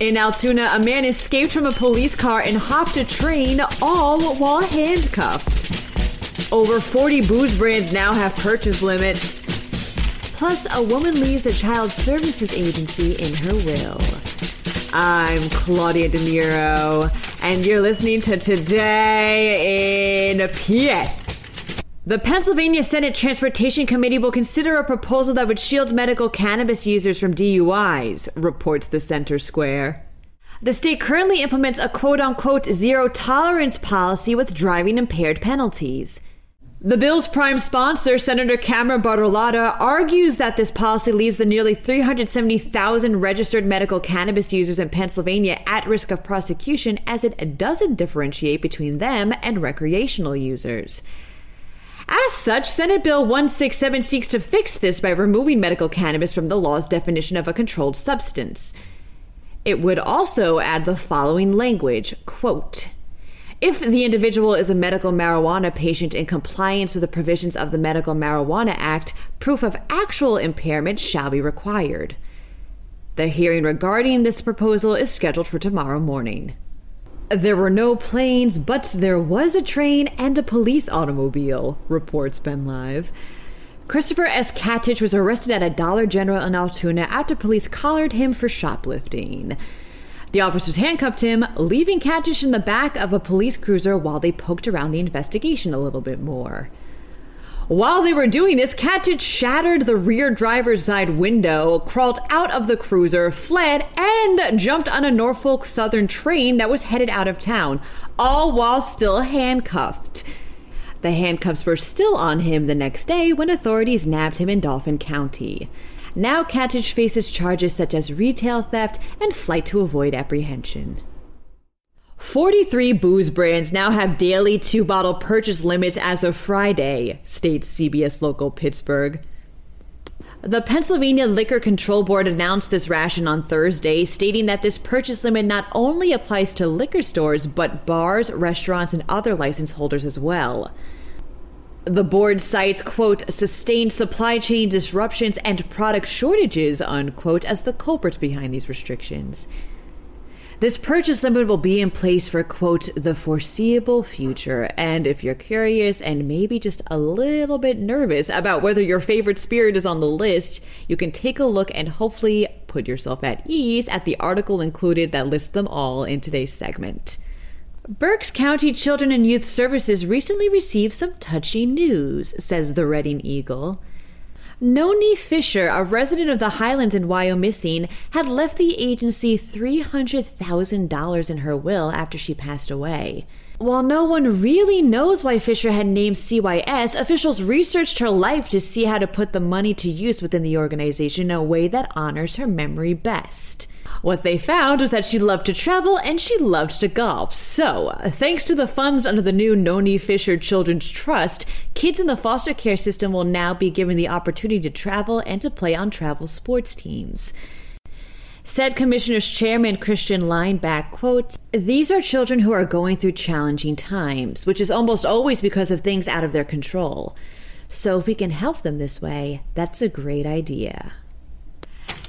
In Altoona, a man escaped from a police car and hopped a train, all while handcuffed. Over 40 booze brands now have purchase limits. Plus, a woman leaves a child services agency in her will. I'm Claudia DeMiro, and you're listening to Today in PA. The Pennsylvania Senate Transportation Committee will consider a proposal that would shield medical cannabis users from DUIs, reports the Center Square. The state currently implements a quote unquote zero tolerance policy with driving impaired penalties. The bill's prime sponsor, Senator Camera Bartolotta, argues that this policy leaves the nearly 370,000 registered medical cannabis users in Pennsylvania at risk of prosecution as it doesn't differentiate between them and recreational users. As such, Senate Bill 167 seeks to fix this by removing medical cannabis from the law's definition of a controlled substance. It would also add the following language quote, if the individual is a medical marijuana patient in compliance with the provisions of the Medical Marijuana Act, proof of actual impairment shall be required. The hearing regarding this proposal is scheduled for tomorrow morning. There were no planes, but there was a train and a police automobile, reports PennLive. Christopher S. Katich was arrested at a Dollar General in Altoona after police collared him for shoplifting. The officers handcuffed him, leaving Katich in the back of a police cruiser while they poked around the investigation a little bit more. While they were doing this, Katich shattered the rear driver's side window, crawled out of the cruiser, fled, and jumped on a Norfolk Southern train that was headed out of town, all while still handcuffed. The handcuffs were still on him the next day when authorities nabbed him in Dauphin County. Now Katich faces charges such as retail theft and flight to avoid apprehension. 43 booze brands now have daily two bottle purchase limits as of Friday, states CBS Local Pittsburgh. The Pennsylvania Liquor Control Board announced this ration on Thursday, stating that this purchase limit not only applies to liquor stores, but bars, restaurants, and other license holders as well. The board cites, quote, sustained supply chain disruptions and product shortages, unquote, as the culprits behind these restrictions. This purchase limit will be in place for, quote, the foreseeable future. And if you're curious and maybe just a little bit nervous about whether your favorite spirit is on the list, you can take a look and hopefully put yourself at ease at the article included that lists them all in today's segment. Berks County Children and Youth Services recently received some touchy news, says the Reading Eagle. Noni Fisher, a resident of the Highlands in Wyomissing, had left the agency $300,000 in her will after she passed away. While no one really knows why Fisher had named CYS, officials researched her life to see how to put the money to use within the organization in a way that honors her memory best. What they found was that she loved to travel and she loved to golf. So, thanks to the funds under the new Noni Fisher Children's Trust, kids in the foster care system will now be given the opportunity to travel and to play on travel sports teams. Said Commissioner's Chairman Christian Leinbach, quote, These are children who are going through challenging times, which is almost always because of things out of their control. So if we can help them this way, that's a great idea.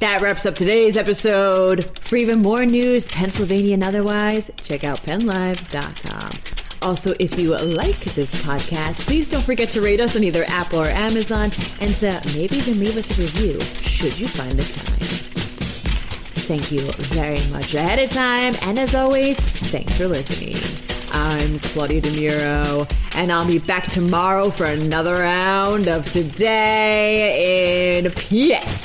That wraps up today's episode. For even more news, Pennsylvania and otherwise, check out pennlive.com. Also, if you like this podcast, please don't forget to rate us on either Apple or Amazon and to maybe even leave us a review should you find the time. Thank you very much ahead of time, and as always, thanks for listening. I'm Claudia DeMiro, and I'll be back tomorrow for another round of Today in PA.